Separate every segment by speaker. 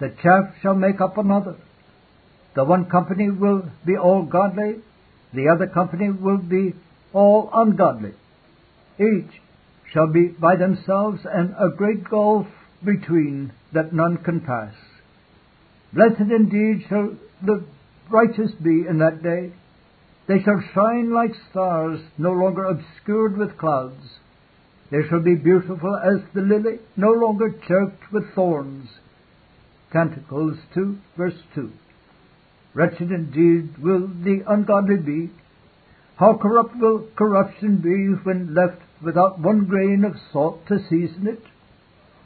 Speaker 1: The chaff shall make up another. The one company will be all godly, the other company will be all ungodly. Each shall be by themselves, and a great gulf between that none can pass. Blessed indeed shall the righteous be in that day. They shall shine like stars, no longer obscured with clouds. They shall be beautiful as the lily, no longer choked with thorns. Canticles 2, verse 2. Wretched indeed will the ungodly be. How corrupt will corruption be when left without one grain of salt to season it?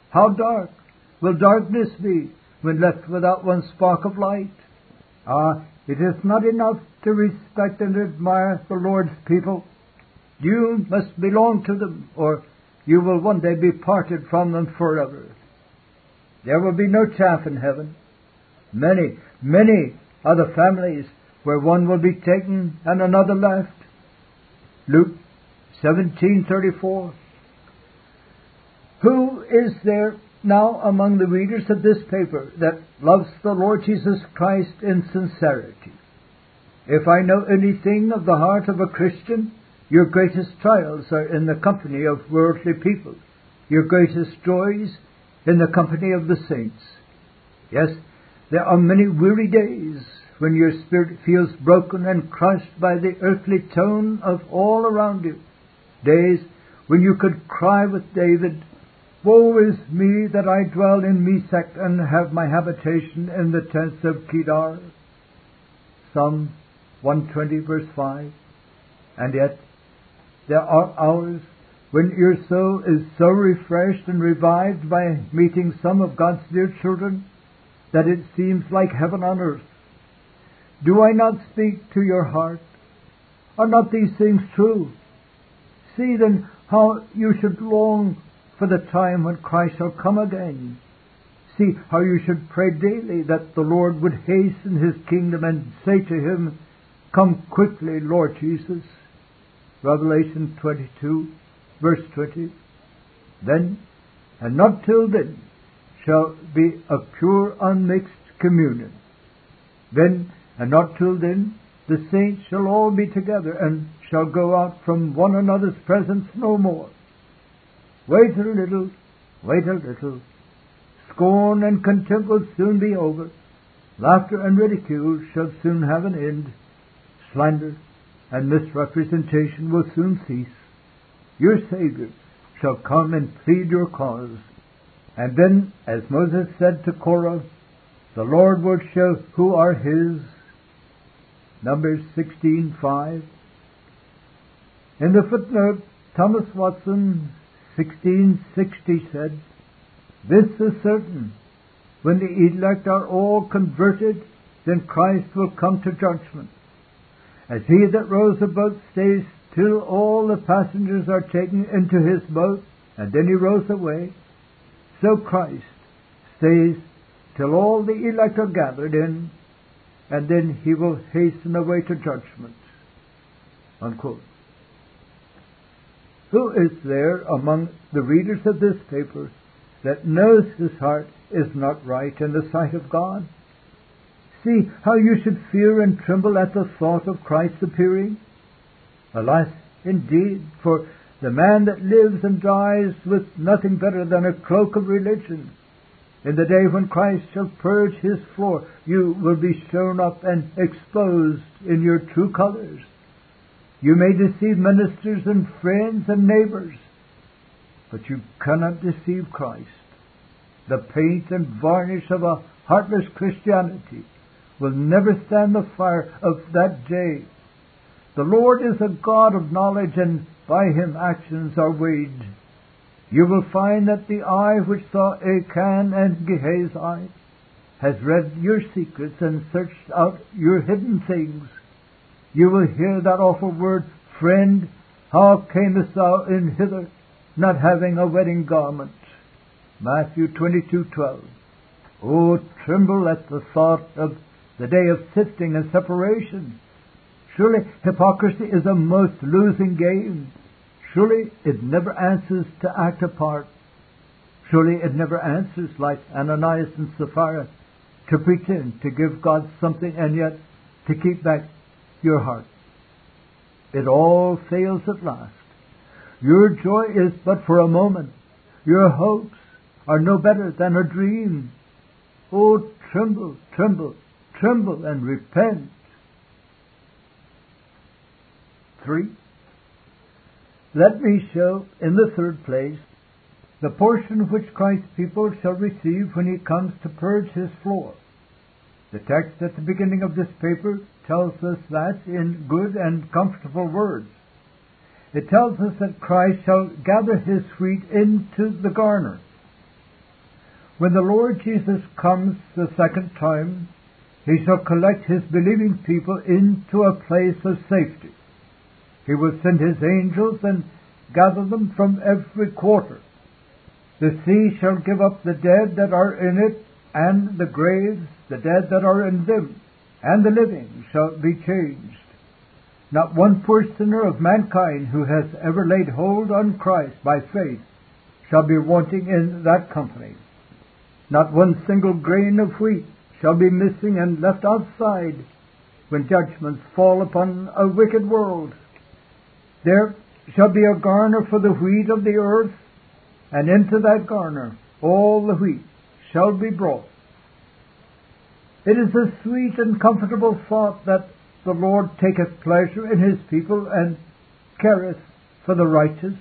Speaker 1: How dark will darkness be when left without one spark of light? Ah, it is not enough to respect and admire the Lord's people. You must belong to them, or you will one day be parted from them forever. There will be no chaff in heaven. Many, many the families where one will be taken and another left. Luke 17:34 Who is there now among the readers of this paper that loves the Lord Jesus Christ in sincerity? If I know anything of the heart of a Christian, your greatest trials are in the company of worldly people. Your greatest joys in the company of the saints. Yes, there are many weary days when your spirit feels broken and crushed by the earthly tone of all around you. Days when you could cry with David, Woe is me that I dwell in Mesech and have my habitation in the tents of Kedar. Psalm 120 verse 5. And yet, there are hours when your soul is so refreshed and revived by meeting some of God's dear children that it seems like heaven on earth. Do I not speak to your heart? Are not these things true? See then how you should long for the time when Christ shall come again. See how you should pray daily that the Lord would hasten his kingdom and say to him, Come quickly, Lord Jesus. Revelation 22, verse 20. Then, and not till then, shall be a pure, unmixed communion. Then, and not till then, the saints shall all be together and shall go out from one another's presence no more. Wait a little, wait a little. Scorn and contempt will soon be over. Laughter and ridicule shall soon have an end. Slander and misrepresentation will soon cease. Your Savior shall come and plead your cause. And then, as Moses said to Korah, the Lord will show who are his. Numbers 16:5. In the footnote, Thomas Watson, 1660, said, This is certain. When the elect are all converted, then Christ will come to judgment. As he that rows a boat stays till all the passengers are taken into his boat, and then he rows away, so Christ stays till all the elect are gathered in, and then he will hasten away to judgment. Unquote. Who is there among the readers of this paper that knows his heart is not right in the sight of God? See how you should fear and tremble at the thought of Christ's appearing? Alas, indeed, for the man that lives and dies with nothing better than a cloak of religion. In the day when Christ shall purge his floor, you will be shown up and exposed in your true colors. You may deceive ministers and friends and neighbors, but you cannot deceive Christ. The paint and varnish of a heartless Christianity will never stand the fire of that day. The Lord is a God of knowledge, and by him actions are weighed. You will find that the eye which saw Achan and Gehazi has read your secrets and searched out your hidden things. You will hear that awful word, Friend, how camest thou in hither, not having a wedding garment? Matthew 22:12. Oh, tremble at the thought of the day of sifting and separation. Surely hypocrisy is a most losing game. Surely it never answers to act a part. Surely it never answers like Ananias and Sapphira to pretend to give God something and yet to keep back your heart. It all fails at last. Your joy is but for a moment. Your hopes are no better than a dream. Oh, tremble, tremble, tremble and repent. Three. Let me show in the third place the portion which Christ's people shall receive when he comes to purge his floor. The text at the beginning of this paper tells us that in good and comfortable words. It tells us that Christ shall gather his wheat into the garner. When the Lord Jesus comes the second time, he shall collect his believing people into a place of safety. He will send his angels and gather them from every quarter. The sea shall give up the dead that are in it, and the graves, the dead that are in them, and the living shall be changed. Not one sinner of mankind who has ever laid hold on Christ by faith shall be wanting in that company. Not one single grain of wheat shall be missing and left outside when judgments fall upon a wicked world. There shall be a garner for the wheat of the earth and into that garner all the wheat shall be brought. It is a sweet and comfortable thought that the Lord taketh pleasure in his people and careth for the righteous.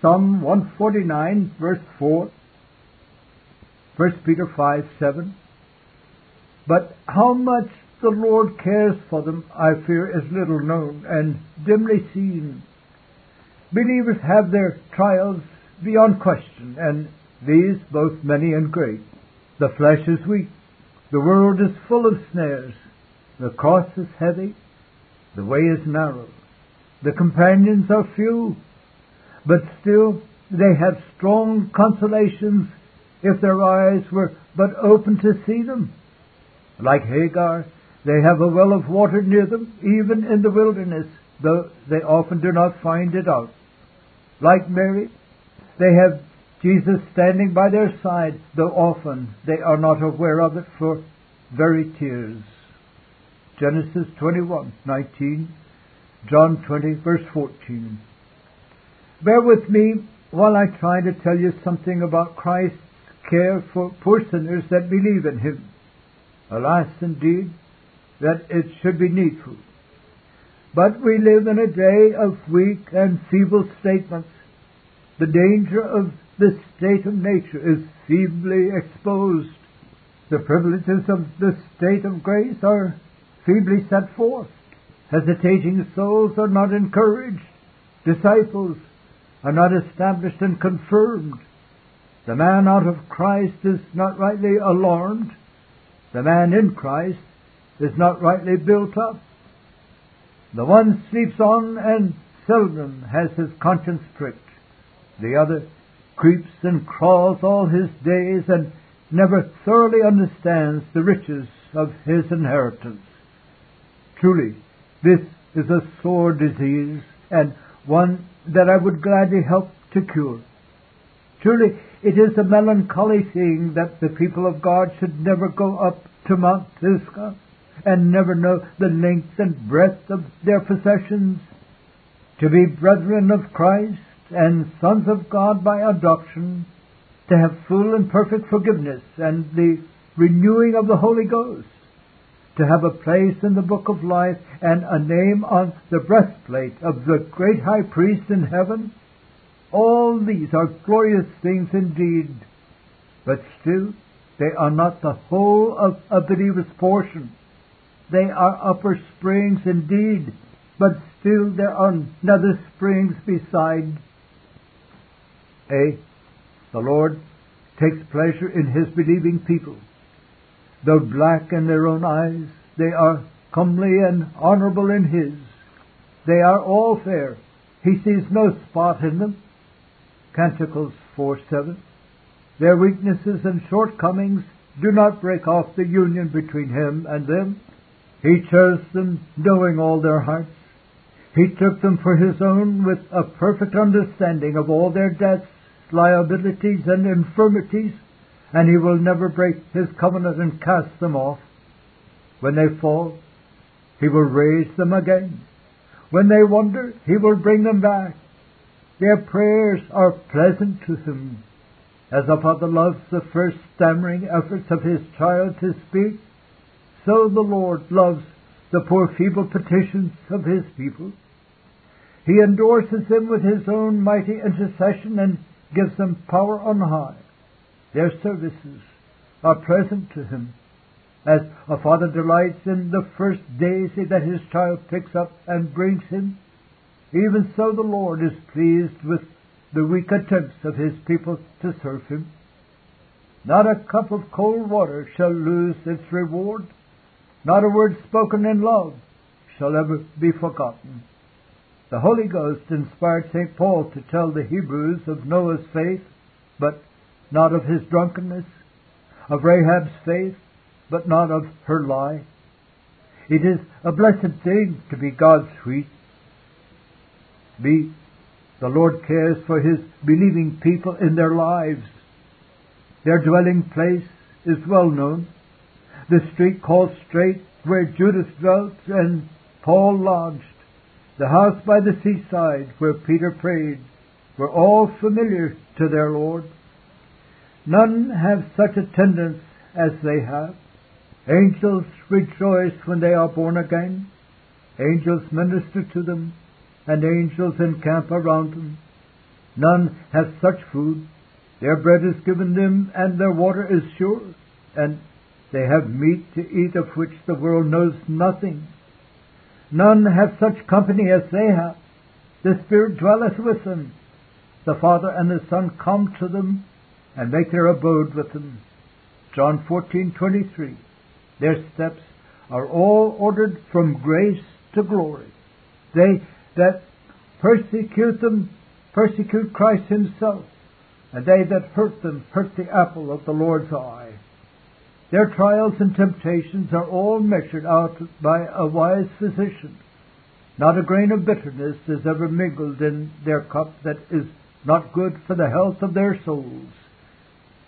Speaker 1: Psalm 149 verse 4. 1 Peter 5 7. But how much the Lord cares for them, I fear, is little known and dimly seen. Believers have their trials beyond question, and these both many and great. The flesh is weak. The world is full of snares. The cross is heavy. The way is narrow. The companions are few. But still, they have strong consolations if their eyes were but open to see them. Like Hagar, they have a well of water near them, even in the wilderness, though they often do not find it out. Like Mary, they have Jesus standing by their side, though often they are not aware of it for very tears. Genesis 21:19, John 20 verse 14. Bear with me while I try to tell you something about Christ's care for poor sinners that believe in Him. Alas, indeed, that it should be needful. But we live in a day of weak and feeble statements the danger of this state of nature is feebly exposed. The privileges of the state of grace are feebly set forth. Hesitating souls are not encouraged. Disciples are not established and confirmed. The man out of Christ is not rightly alarmed. The man in Christ is not rightly built up. The one sleeps on and seldom has his conscience pricked. The other creeps and crawls all his days and never thoroughly understands the riches of his inheritance. Truly, this is a sore disease and one that I would gladly help to cure. Truly, it is a melancholy thing that the people of God should never go up to Mount Pisgah and never know the length and breadth of their possessions. To be brethren of Christ and sons of God by adoption, to have full and perfect forgiveness and the renewing of the Holy Ghost, to have a place in the book of life and a name on the breastplate of the great high priest in heaven, all these are glorious things indeed, but still they are not the whole of a believer's portion. They are upper springs indeed, but still there are nether springs beside a. The Lord takes pleasure in His believing people. Though black in their own eyes, they are comely and honorable in His. They are all fair. He sees no spot in them. Canticles 4 7. Their weaknesses and shortcomings do not break off the union between Him and them. He chose them knowing all their hearts. He took them for His own with a perfect understanding of all their debts liabilities, and infirmities, and he will never break his covenant and cast them off. When they fall, he will raise them again. When they wander, he will bring them back. Their prayers are pleasant to him. As a father loves the first stammering efforts of his child to speak, so the Lord loves the poor feeble petitions of his people. He endorses them with his own mighty intercession and gives them power on high. Their services are pleasant to him, as a father delights in the first daisy that his child picks up and brings him. Even so the Lord is pleased with the weak attempts of his people to serve him. Not a cup of cold water shall lose its reward. Not a word spoken in love shall ever be forgotten. The Holy Ghost inspired St. Paul to tell the Hebrews of Noah's faith, but not of his drunkenness, of Rahab's faith, but not of her lie. It is a blessed thing to be God's sweet. Be the Lord cares for His believing people in their lives. Their dwelling place is well known. The street called Straight where Judas dwelt and Paul lodged. The house by the seaside where Peter prayed were all familiar to their Lord. None have such attendance as they have. Angels rejoice when they are born again. Angels minister to them and angels encamp around them. None have such food. Their bread is given them, and their water is sure, and they have meat to eat of which the world knows nothing. None have such company as they have. The Spirit dwelleth with them. The Father and the Son come to them and make their abode with them. John 14:23. Their steps are all ordered from grace to glory. They that persecute them persecute Christ himself, and they that hurt them hurt the apple of the Lord's eye. Their trials and temptations are all measured out by a wise physician. Not a grain of bitterness is ever mingled in their cup that is not good for the health of their souls.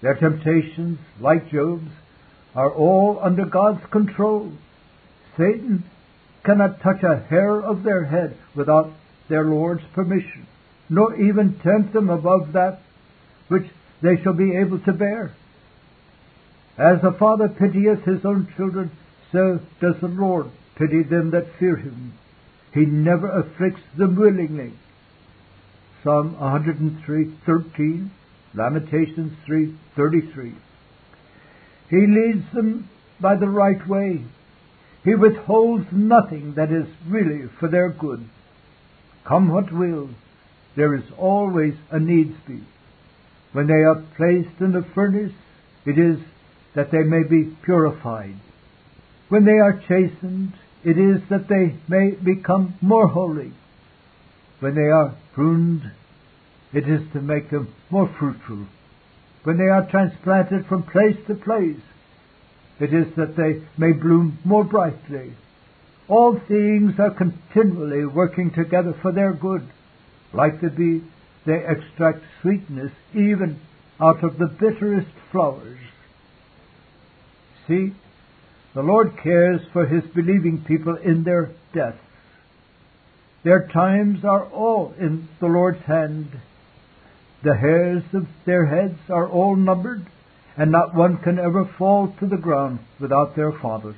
Speaker 1: Their temptations, like Job's, are all under God's control. Satan cannot touch a hair of their head without their Lord's permission, nor even tempt them above that which they shall be able to bear. As the father pitieth his own children, so does the Lord pity them that fear him. He never afflicts them willingly. Psalm 103:13, Lamentations 3:33. He leads them by the right way he withholds nothing that is really for their good. Come what will, there is always a needs be. When they are placed in the furnace, it is that they may be purified. When they are chastened, it is that they may become more holy. When they are pruned, it is to make them more fruitful. When they are transplanted from place to place, it is that they may bloom more brightly. All things are continually working together for their good. Like the bee, they extract sweetness even out of the bitterest flowers. See, the Lord cares for His believing people in their deaths. Their times are all in the Lord's hand. The hairs of their heads are all numbered and not one can ever fall to the ground without their Father.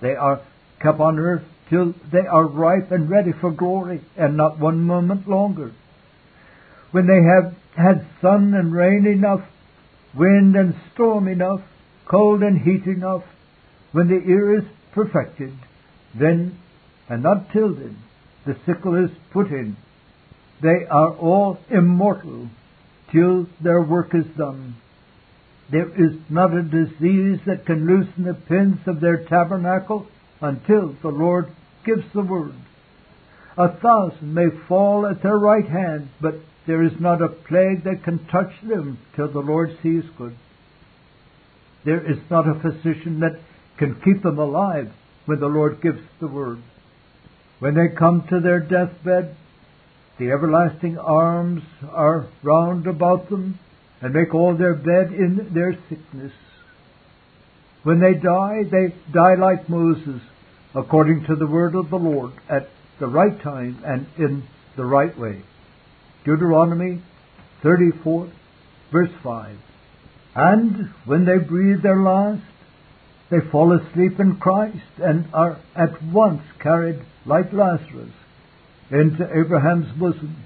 Speaker 1: They are kept on earth till they are ripe and ready for glory, and not one moment longer. When they have had sun and rain enough, wind and storm enough, cold and heat enough, when the ear is perfected, then, and not till then, the sickle is put in. They are all immortal till their work is done. There is not a disease that can loosen the pins of their tabernacle until the Lord gives the word. A thousand may fall at their right hand, but there is not a plague that can touch them till the Lord sees good. There is not a physician that can keep them alive when the Lord gives the word. When they come to their deathbed, the everlasting arms are round about them and make all their bed in their sickness. When they die, they die like Moses, according to the word of the Lord, at the right time and in the right way. Deuteronomy 34, verse 5. And when they breathe their last, they fall asleep in Christ and are at once carried, like Lazarus, into Abraham's bosom.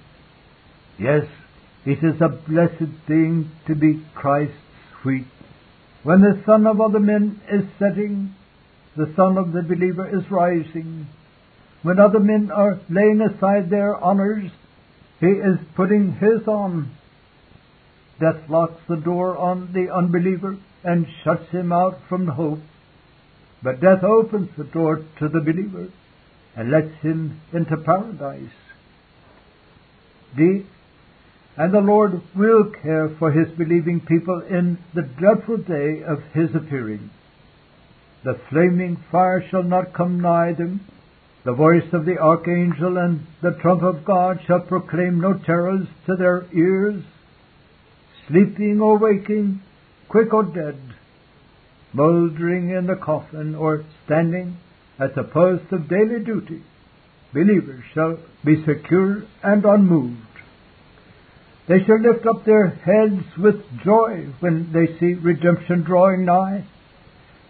Speaker 1: Yes, it is a blessed thing to be Christ's sweet. When the sun of other men is setting, the sun of the believer is rising. When other men are laying aside their honors, he is putting his on. Death locks the door on the unbeliever and shuts him out from hope. But death opens the door to the believer and lets him into paradise. D. And the Lord will care for his believing people in the dreadful day of his appearing. The flaming fire shall not come nigh them. The voice of the archangel and the trump of God shall proclaim no terrors to their ears. Sleeping or waking, quick or dead, mouldering in the coffin or standing at the post of daily duty, believers shall be secure and unmoved. They shall lift up their heads with joy when they see redemption drawing nigh.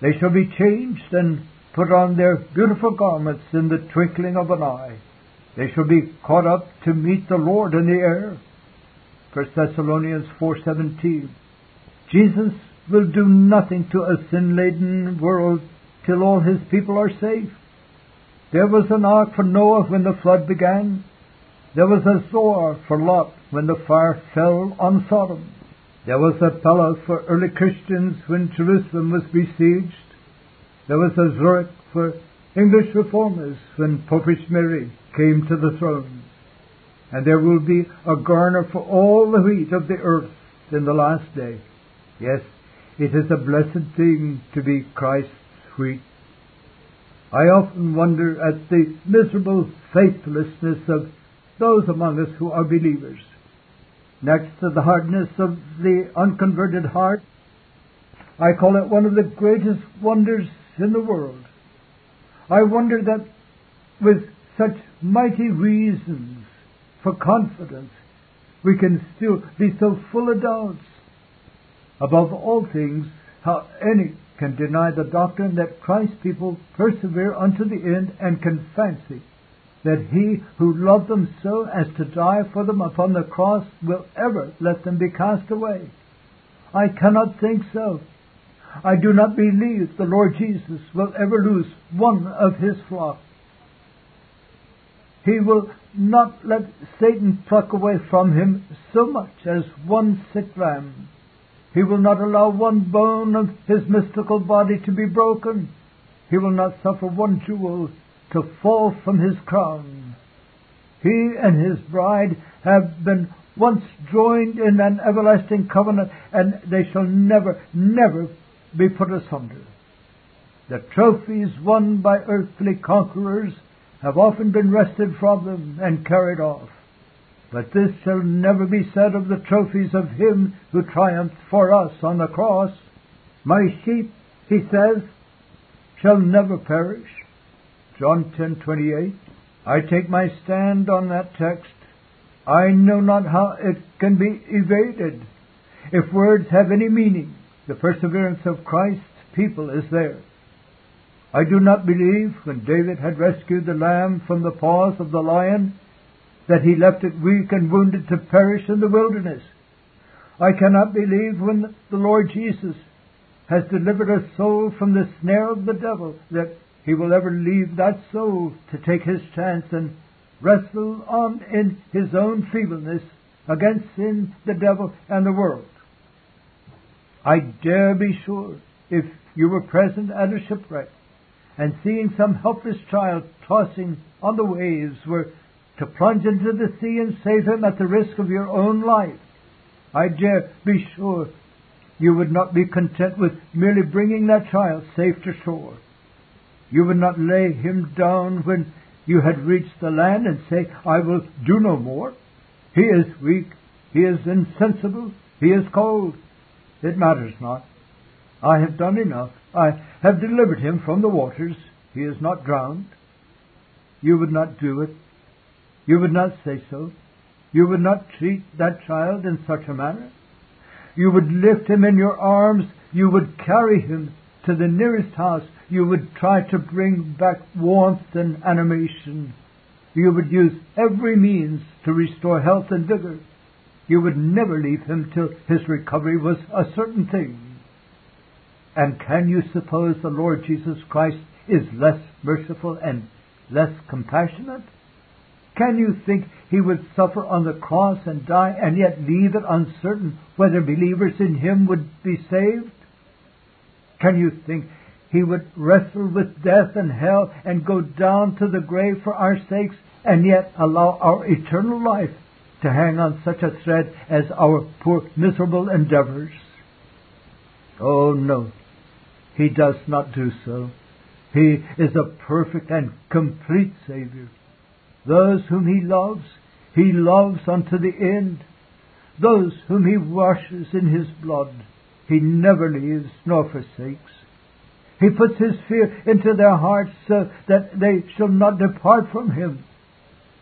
Speaker 1: They shall be changed and put on their beautiful garments in the twinkling of an eye. They shall be caught up to meet the Lord in the air. 1 Thessalonians 4:17. Jesus will do nothing to a sin-laden world till all his people are safe. There was an ark for Noah when the flood began. There was a Zoar for Lot when the fire fell on Sodom. There was a Pella for early Christians when Jerusalem was besieged. There was a Zurich for English reformers when Popish Mary came to the throne. And there will be a garner for all the wheat of the earth in the last day. Yes, it is a blessed thing to be Christ's wheat. I often wonder at the miserable faithlessness of those among us who are believers. Next to the hardness of the unconverted heart, I call it one of the greatest wonders in the world. I wonder that with such mighty reasons for confidence, we can still be so full of doubts. Above all things, how any can deny the doctrine that Christ's people persevere unto the end and can fancy that he who loved them so as to die for them upon the cross will ever let them be cast away. I cannot think so. I do not believe the Lord Jesus will ever lose one of his flock. He will not let Satan pluck away from him so much as one sick lamb. He will not allow one bone of his mystical body to be broken. He will not suffer one jewel to fall from his crown. He and his bride have been once joined in an everlasting covenant, and they shall never, never be put asunder. The trophies won by earthly conquerors have often been wrested from them and carried off. But this shall never be said of the trophies of him who triumphed for us on the cross. My sheep, he says, shall never perish. John 10:28. I take my stand on that text. I know not how it can be evaded. If words have any meaning, the perseverance of Christ's people is there. I do not believe when David had rescued the lamb from the paws of the lion that he left it weak and wounded to perish in the wilderness. I cannot believe when the Lord Jesus has delivered a soul from the snare of the devil that he will ever leave that soul to take his chance and wrestle on in his own feebleness against sin, the devil, and the world. I dare be sure if you were present at a shipwreck and seeing some helpless child tossing on the waves were to plunge into the sea and save him at the risk of your own life, I dare be sure you would not be content with merely bringing that child safe to shore. You would not lay him down when you had reached the land and say, I will do no more. He is weak. He is insensible. He is cold. It matters not. I have done enough. I have delivered him from the waters. He is not drowned. You would not do it. You would not say so. You would not treat that child in such a manner. You would lift him in your arms. You would carry him to the nearest house. You would try to bring back warmth and animation. You would use every means to restore health and vigor. You would never leave him till his recovery was a certain thing. And can you suppose the Lord Jesus Christ is less merciful and less compassionate? Can you think he would suffer on the cross and die and yet leave it uncertain whether believers in him would be saved? Can you think he would wrestle with death and hell and go down to the grave for our sakes and yet allow our eternal life to hang on such a thread as our poor miserable endeavors? Oh no, he does not do so. He is a perfect and complete Savior. Those whom He loves, He loves unto the end. Those whom He washes in His blood, He never leaves nor forsakes. He puts His fear into their hearts so that they shall not depart from Him.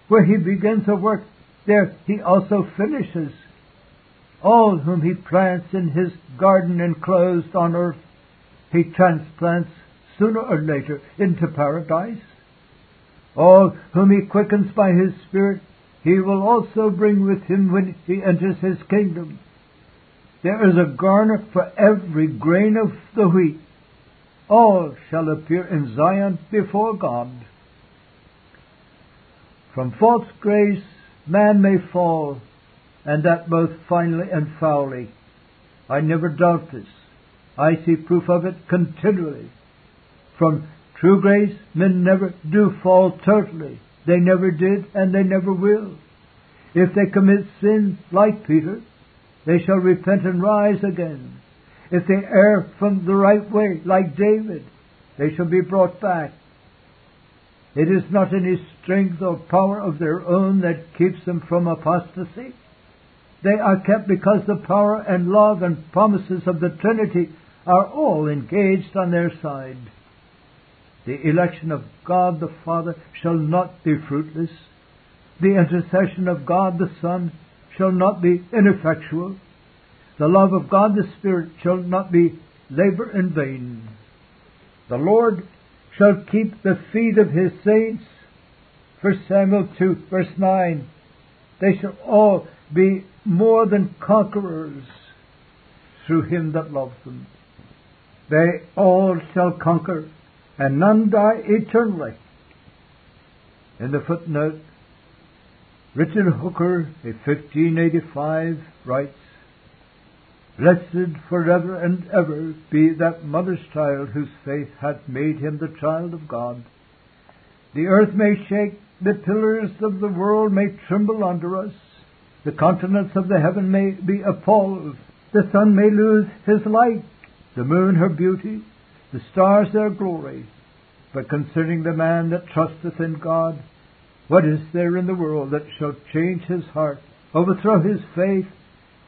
Speaker 1: Where He begins a work, there He also finishes. All whom He plants in His garden enclosed on earth, He transplants sooner or later into paradise. All whom he quickens by his Spirit, he will also bring with him when he enters his kingdom. There is a garner for every grain of the wheat. All shall appear in Zion before God. From false grace man may fall, and that both finely and foully. I never doubt this. I see proof of it continually. From true grace, men never do fall totally. They never did, and they never will. If they commit sin, like Peter, they shall repent and rise again. If they err from the right way, like David, they shall be brought back. It is not any strength or power of their own that keeps them from apostasy. They are kept because the power and love and promises of the Trinity are all engaged on their side. The election of God the Father shall not be fruitless. The intercession of God the Son shall not be ineffectual. The love of God the Spirit shall not be labor in vain. The Lord shall keep the feet of his saints. 1 Samuel 2 verse 9. They shall all be more than conquerors through him that loves them. They all shall conquer and none die eternally. In the footnote, Richard Hooker, in 1585, writes, Blessed forever and ever be that mother's child whose faith hath made him the child of God. The earth may shake, the pillars of the world may tremble under us, the continents of the heaven may be appalled, the sun may lose his light, the moon her beauty, the stars their glory. But concerning the man that trusteth in God, what is there in the world that shall change his heart, overthrow his faith,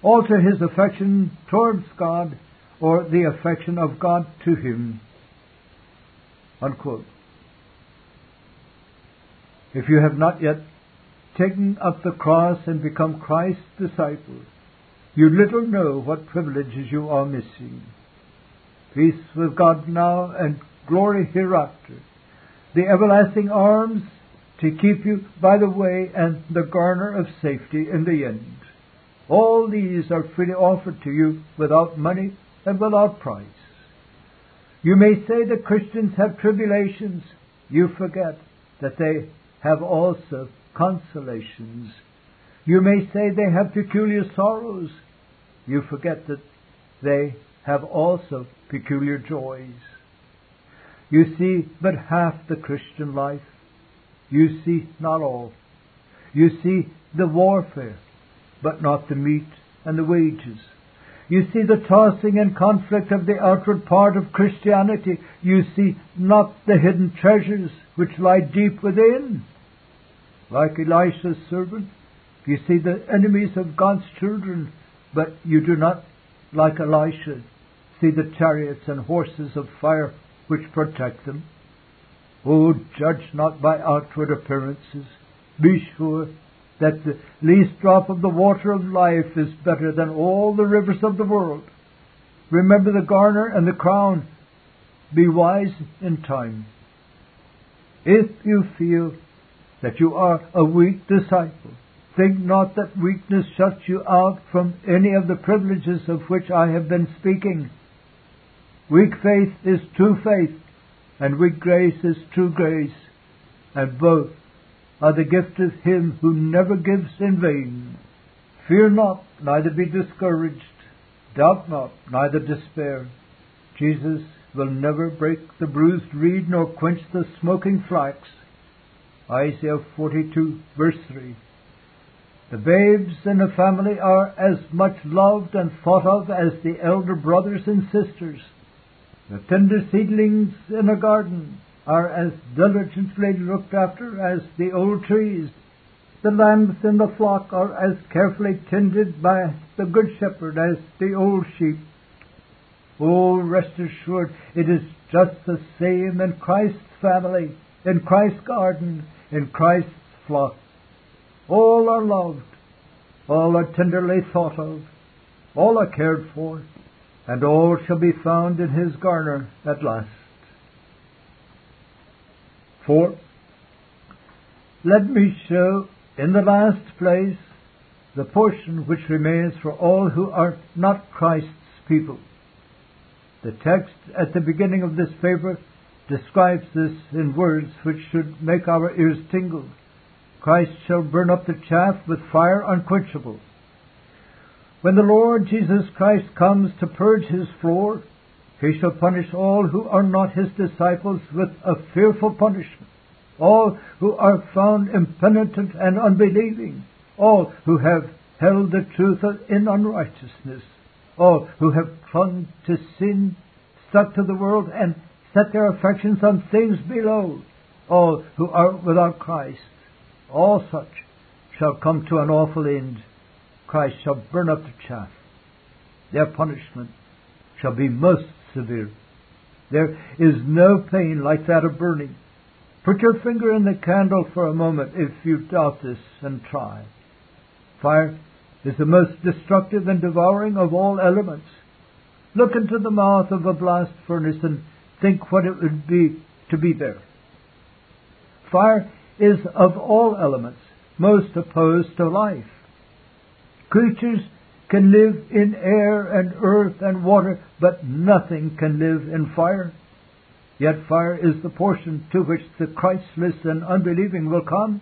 Speaker 1: alter his affection towards God, or the affection of God to him? Unquote. If you have not yet taken up the cross and become Christ's disciple, you little know what privileges you are missing. Peace with God now and glory hereafter. The everlasting arms to keep you by the way and the garner of safety in the end. All these are freely offered to you without money and without price. You may say that Christians have tribulations. You forget that they have also consolations. You may say they have peculiar sorrows. You forget that they have also peculiar joys. You see but half the Christian life. You see not all. You see the warfare, but not the meat and the wages. You see the tossing and conflict of the outward part of Christianity. You see not the hidden treasures which lie deep within. Like Elisha's servant, you see the enemies of God's children but you do not, like Elisha, see the chariots and horses of fire which protect them. Oh, judge not by outward appearances. Be sure that the least drop of the water of life is better than all the rivers of the world. Remember the garner and the crown. Be wise in time. If you feel that you are a weak disciple, think not that weakness shuts you out from any of the privileges of which I have been speaking. Weak faith is true faith, and weak grace is true grace, and both are the gift of Him who never gives in vain. Fear not, neither be discouraged. Doubt not, neither despair. Jesus will never break the bruised reed nor quench the smoking flax. Isaiah 42 verse 3. The babes in a family are as much loved and thought of as the elder brothers and sisters. The tender seedlings in a garden are as diligently looked after as the old trees. The lambs in the flock are as carefully tended by the good shepherd as the old sheep. Oh, rest assured, it is just the same in Christ's family, in Christ's garden, in Christ's flock. All are loved, all are tenderly thought of, all are cared for, and all shall be found in His garner at last. 4. Let me show in the last place the portion which remains for all who are not Christ's people. The text at the beginning of this paper describes this in words which should make our ears tingle. Christ shall burn up the chaff with fire unquenchable. When the Lord Jesus Christ comes to purge his floor, he shall punish all who are not his disciples with a fearful punishment. All who are found impenitent and unbelieving. All who have held the truth in unrighteousness. All who have clung to sin, stuck to the world, and set their affections on things below. All who are without Christ. All such shall come to an awful end. Christ shall burn up the chaff. Their punishment shall be most severe. There is no pain like that of burning. Put your finger in the candle for a moment if you doubt this and try. Fire is the most destructive and devouring of all elements. Look into the mouth of a blast furnace and think what it would be to be there. Fire is of all elements most opposed to life. Creatures can live in air and earth and water, but nothing can live in fire. Yet fire is the portion to which the Christless and unbelieving will come.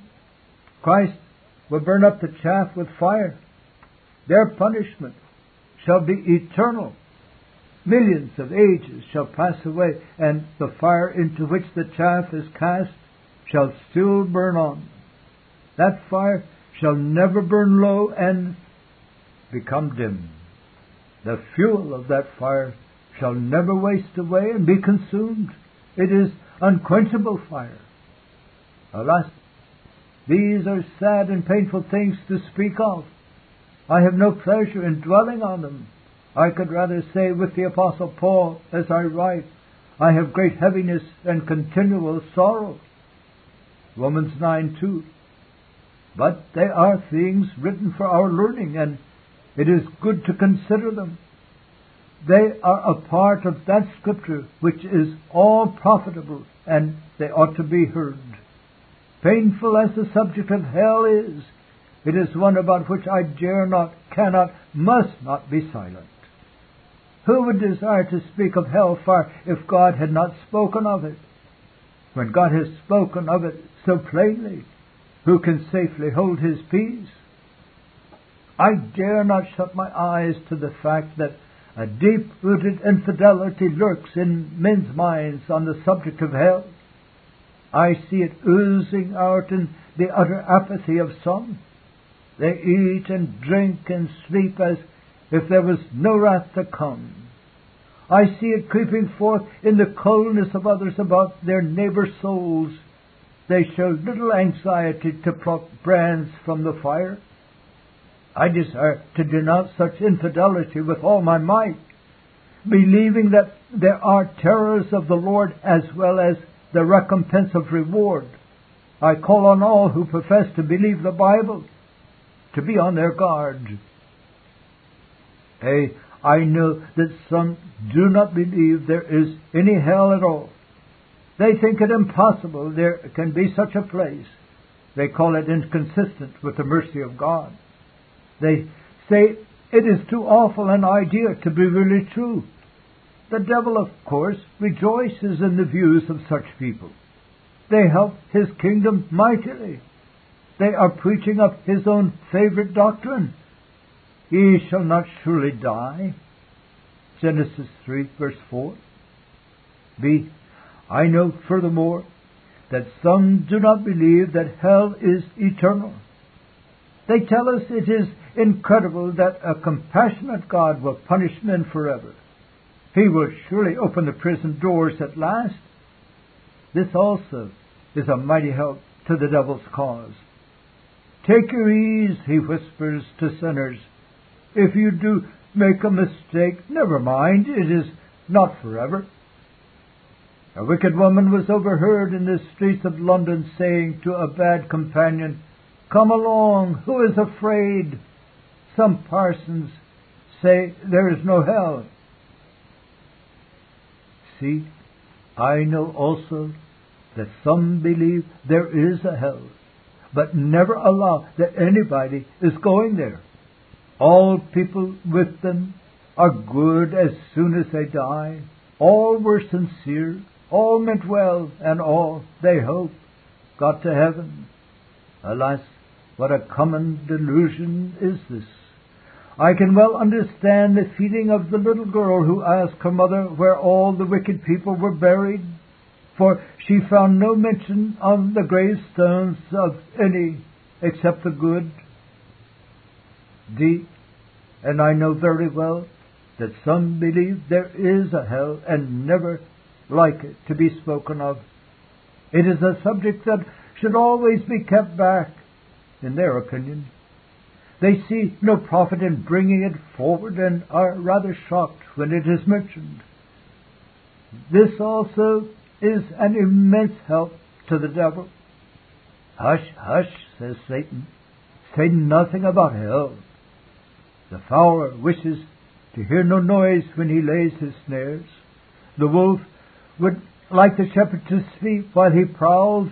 Speaker 1: Christ will burn up the chaff with fire. Their punishment shall be eternal. Millions of ages shall pass away, and the fire into which the chaff is cast shall still burn on. That fire shall never burn low and become dim. The fuel of that fire shall never waste away and be consumed. It is unquenchable fire. Alas, these are sad and painful things to speak of. I have no pleasure in dwelling on them. I could rather say with the Apostle Paul as I write, I have great heaviness and continual sorrow. Romans 9 2. But they are things written for our learning, and it is good to consider them. They are a part of that scripture which is all profitable, and they ought to be heard. Painful as the subject of hell is, it is one about which I dare not, cannot, must not be silent. Who would desire to speak of hell fire if God had not spoken of it? When God has spoken of it so plainly, who can safely hold his peace? I dare not shut my eyes to the fact that a deep rooted infidelity lurks in men's minds on the subject of hell. I see it oozing out in the utter apathy of some. They eat and drink and sleep as if there was no wrath to come. I see it creeping forth in the coldness of others about their neighbors' souls. They show little anxiety to pluck brands from the fire. I desire to denounce such infidelity with all my might, believing that there are terrors of the Lord as well as the recompense of reward. I call on all who profess to believe the Bible to be on their guard. Hey, I know that some do not believe there is any hell at all. They think it impossible there can be such a place. They call it inconsistent with the mercy of God. They say it is too awful an idea to be really true. The devil, of course, rejoices in the views of such people. They help his kingdom mightily. They are preaching up his own favorite doctrine. Ye shall not surely die. Genesis 3, verse 4. B. I know furthermore that some do not believe that hell is eternal. They tell us it is incredible that a compassionate God will punish men forever. He will surely open the prison doors at last. This also is a mighty help to the devil's cause. Take your ease, he whispers to sinners. If you do make a mistake, never mind, it is not forever. A wicked woman was overheard in the streets of London saying to a bad companion, Come along, who is afraid? Some parsons say there is no hell. See, I know also that some believe there is a hell, but never allow that anybody is going there. All people with them are good as soon as they die. All were sincere. All meant well, and all, they hope, got to heaven. Alas, what a common delusion is this! I can well understand the feeling of the little girl who asked her mother where all the wicked people were buried, for she found no mention on the gravestones of any except the good. D. And I know very well that some believe there is a hell and never like it to be spoken of. It is a subject that should always be kept back, in their opinion. They see no profit in bringing it forward and are rather shocked when it is mentioned. This also is an immense help to the devil. Hush, hush, says Satan. Say nothing about hell. The fowler wishes to hear no noise when he lays his snares. The wolf would like the shepherd to sleep while he prowls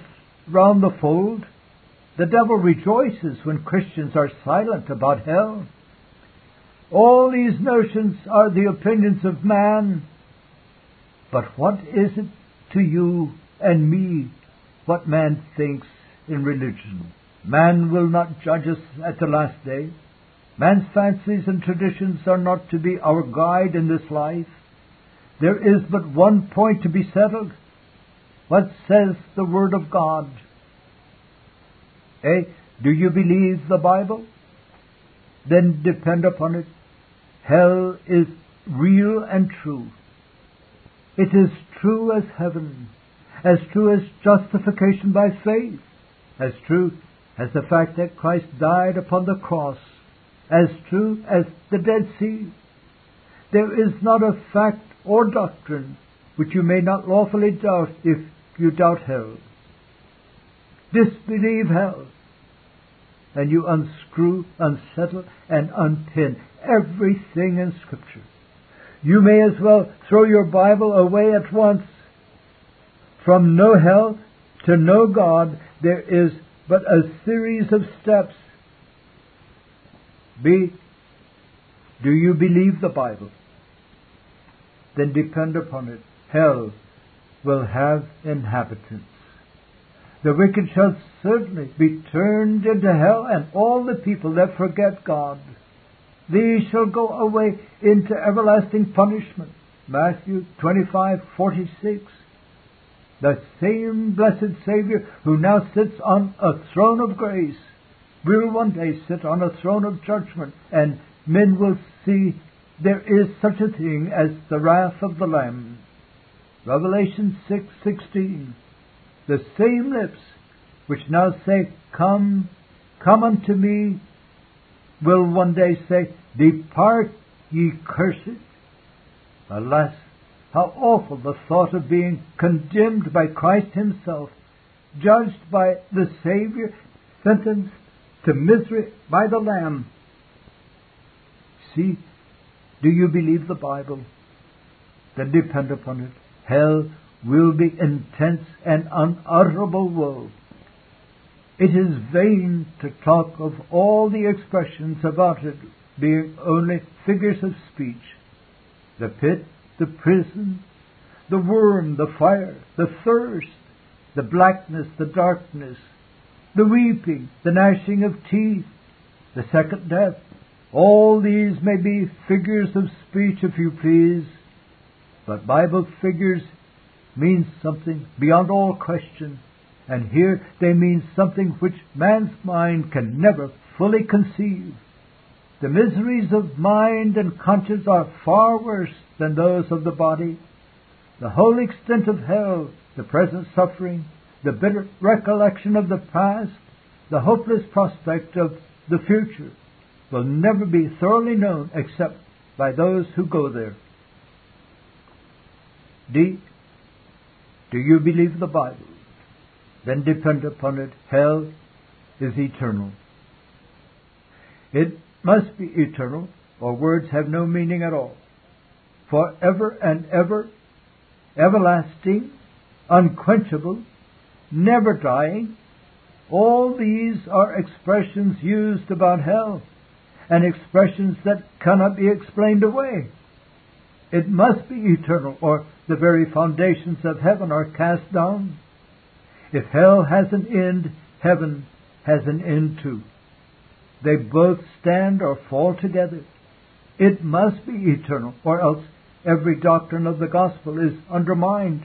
Speaker 1: round the fold. The devil rejoices when Christians are silent about hell. All these notions are the opinions of man. But what is it to you and me what man thinks in religion? Man will not judge us at the last day. Man's fancies and traditions are not to be our guide in this life. There is but one point to be settled. What says the Word of God? Eh? Do you believe the Bible? Then depend upon it. Hell is real and true. It is true as heaven, as true as justification by faith, as true as the fact that Christ died upon the cross, as true as the Dead Sea. There is not a fact or doctrine which you may not lawfully doubt if you doubt hell. Disbelieve hell, and you unscrew, unsettle, and unpin everything in Scripture. You may as well throw your Bible away at once. From no hell to no God, there is but a series of steps. B. Do you believe the Bible? then depend upon it, hell will have inhabitants. The wicked shall certainly be turned into hell, and all the people that forget God. These shall go away into everlasting punishment. Matthew 25:46. The same blessed Savior who now sits on a throne of grace will one day sit on a throne of judgment, and men will see there is such a thing as the wrath of the Lamb. Revelation 6:16. The same lips which now say, "Come, come unto me," will one day say, Depart, ye cursed. Alas, how awful the thought of being condemned by Christ Himself, judged by the Savior, sentenced to misery by the Lamb. See, do you believe the Bible? Then depend upon it. Hell will be intense and unutterable woe. It is vain to talk of all the expressions about it being only figures of speech. The pit, the prison, the worm, the fire, the thirst, the blackness, the darkness, the weeping, the gnashing of teeth, the second death. All these may be figures of speech, if you please, but Bible figures mean something beyond all question, and here they mean something which man's mind can never fully conceive. The miseries of mind and conscience are far worse than those of the body. The whole extent of hell, the present suffering, the bitter recollection of the past, the hopeless prospect of the future will never be thoroughly known except by those who go there. D. Do you believe the Bible? Then depend upon it. Hell is eternal. It must be eternal, or words have no meaning at all. Forever and ever, everlasting, unquenchable, never dying. All these are expressions used about hell, and expressions that cannot be explained away. It must be eternal, or the very foundations of heaven are cast down. If hell has an end, heaven has an end too. They both stand or fall together. It must be eternal, or else every doctrine of the gospel is undermined.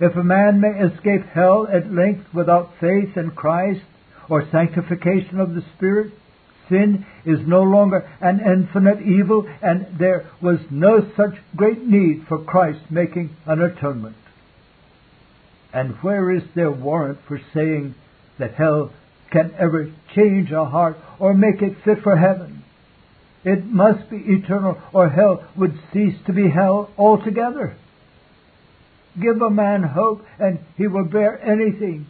Speaker 1: If a man may escape hell at length without faith in Christ or sanctification of the Spirit, sin is no longer an infinite evil, and there was no such great need for Christ making an atonement. And where is there warrant for saying that hell can ever change a heart or make it fit for heaven? It must be eternal, or hell would cease to be hell altogether. Give a man hope, and he will bear anything.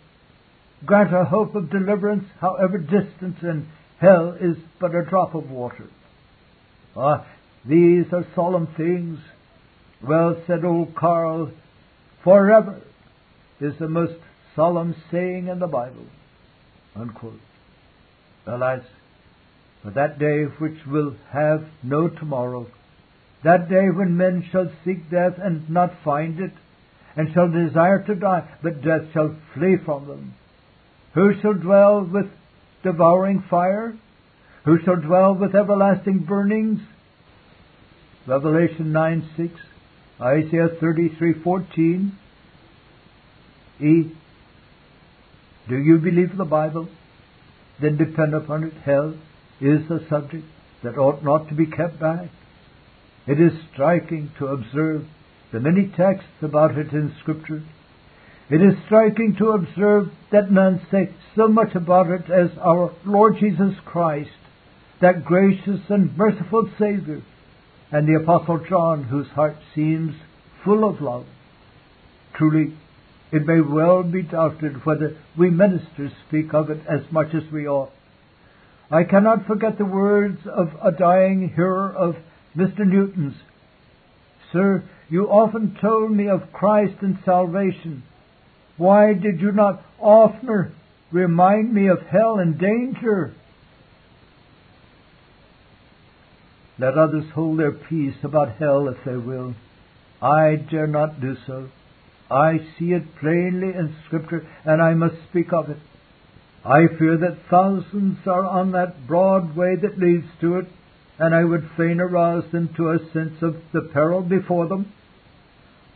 Speaker 1: Grant a hope of deliverance, however distant, and hell is but a drop of water. Ah, these are solemn things. Well said old Gurnall, forever is the most solemn saying in the Bible. Unquote. Alas, for that day which will have no tomorrow, that day when men shall seek death and not find it, and shall desire to die, but death shall flee from them. Who shall dwell with devouring fire? Who shall dwell with everlasting burnings? Revelation 9 6, Isaiah thirty three fourteen. E. Do you believe the Bible? Then depend upon it. Hell is a subject that ought not to be kept back. It is striking to observe the many texts about it in Scripture. It is striking to observe that none say so much about it as our Lord Jesus Christ, that gracious and merciful Savior, and the Apostle John, whose heart seems full of love. Truly, it may well be doubted whether we ministers speak of it as much as we ought. I cannot forget the words of a dying hearer of Mr. Newton's. Sir, you often told me of Christ and salvation. Why did you not oftener remind me of hell and danger? Let others hold their peace about hell if they will. I dare not do so. I see it plainly in Scripture, and I must speak of it. I fear that thousands are on that broad way that leads to it, and I would fain arouse them to a sense of the peril before them.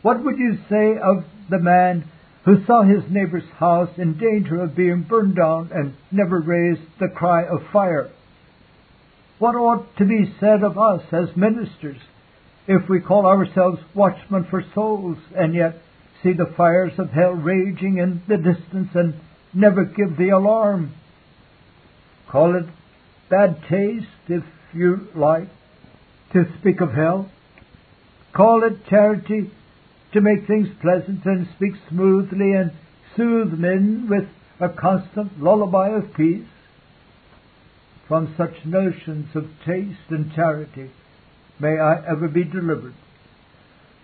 Speaker 1: What would you say of the man who saw his neighbor's house in danger of being burned down and never raised the cry of fire? What ought to be said of us as ministers if we call ourselves watchmen for souls and yet see the fires of hell raging in the distance and never give the alarm? Call it bad taste, if you like, to speak of hell. Call it charity to make things pleasant and speak smoothly and soothe men with a constant lullaby of peace. From such notions of taste and charity may I ever be delivered.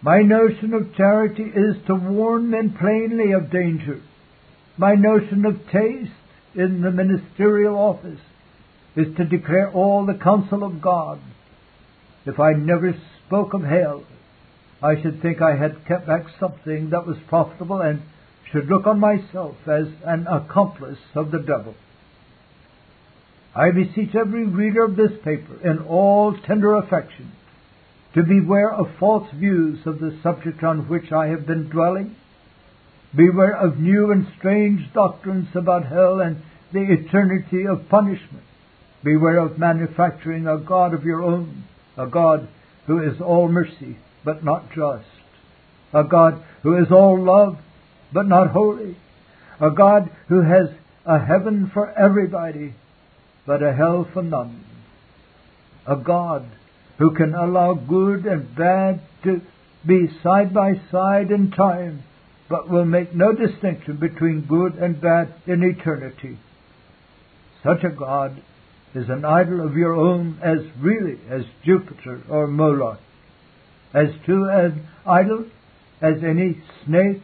Speaker 1: My notion of charity is to warn men plainly of danger. My notion of taste in the ministerial office is to declare all the counsel of God. If I never spoke of hell, I should think I had kept back something that was profitable and should look on myself as an accomplice of the devil. I beseech every reader of this paper in all tender affection to beware of false views of the subject on which I have been dwelling. Beware of new and strange doctrines about hell and the eternity of punishment. Beware of manufacturing a God of your own, a God who is all mercy but not just, a God who is all love but not holy, a God who has a heaven for everybody but a hell for none, a God who can allow good and bad to be side by side in time, but will make no distinction between good and bad in eternity. Such a God is an idol of your own as really as Jupiter or Moloch, as true an idol as any snake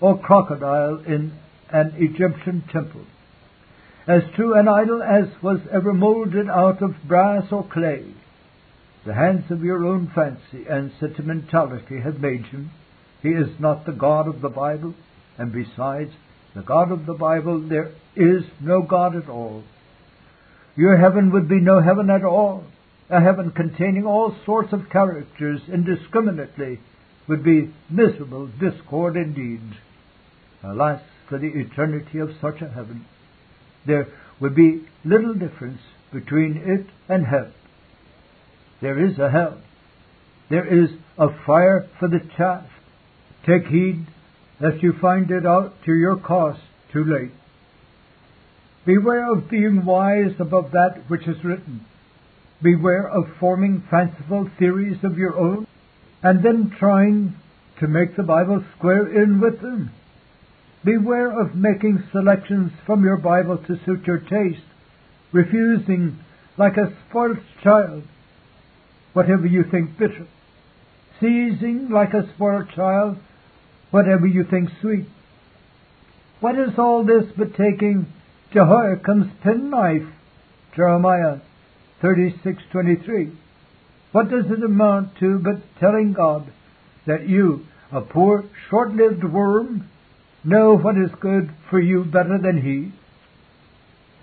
Speaker 1: or crocodile in an Egyptian temple, as true an idol as was ever molded out of brass or clay. The hands of your own fancy and sentimentality have made him. He is not the God of the Bible, and besides, the God of the Bible, there is no God at all. Your heaven would be no heaven at all. A heaven containing all sorts of characters indiscriminately would be miserable discord indeed. Alas, for the eternity of such a heaven! There would be little difference between it and hell. There is a hell. There is a fire for the chaff. Take heed lest you find it out to your cost too late. Beware of being wise above that which is written. Beware of forming fanciful theories of your own and then trying to make the Bible square in with them. Beware of making selections from your Bible to suit your taste, refusing like a spoilt child whatever you think bitter, seizing like a spoiled child whatever you think sweet. What is all this but taking Jehoiakim's penknife? Jeremiah 36:23. What does it amount to but telling God that you, a poor, short-lived worm, know what is good for you better than he?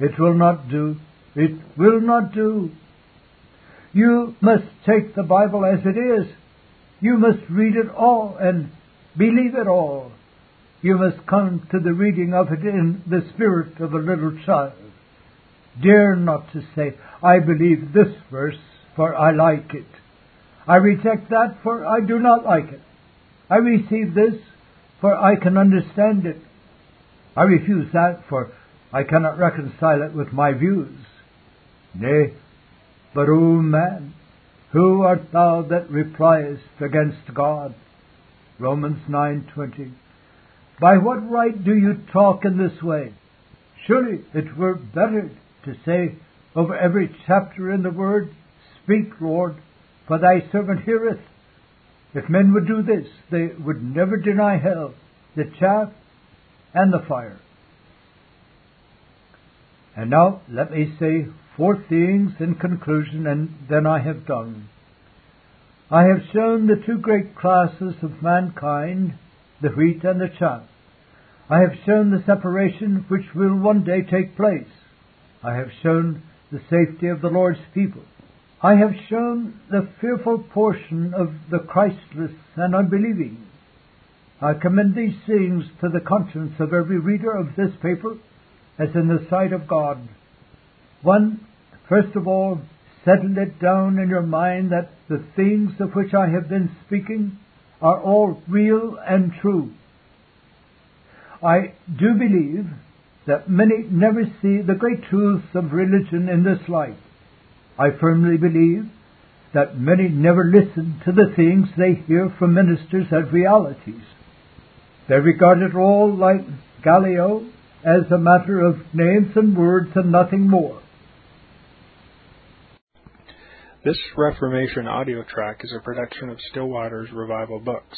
Speaker 1: It will not do. It will not do. You must take the Bible as it is. You must read it all and believe it all. You must come to the reading of it in the spirit of a little child. Dare not to say, I believe this verse, for I like it. I reject that, for I do not like it. I receive this, for I can understand it. I refuse that, for I cannot reconcile it with my views. Nay, but, O man, who art thou that repliest against God? Romans 9:20. By what right do you talk in this way? Surely it were better to say over every chapter in the Word, Speak, Lord, for thy servant heareth. If men would do this, they would never deny hell, the chaff, and the fire. And now let me say four things in conclusion, and then I have done. I have shown the two great classes of mankind, the wheat and the chaff. I have shown the separation which will one day take place. I have shown the safety of the Lord's people. I have shown the fearful portion of the Christless and unbelieving. I commend these things to the conscience of every reader of this paper as in the sight of God. One, first of all, settle it down in your mind that the things of which I have been speaking are all real and true. I do believe that many never see the great truths of religion in this light. I firmly believe that many never listen to the things they hear from ministers as realities. They regard it all like Gallio as a matter of names and words and nothing more.
Speaker 2: This Reformation audio track is a production of Still Waters Revival Books.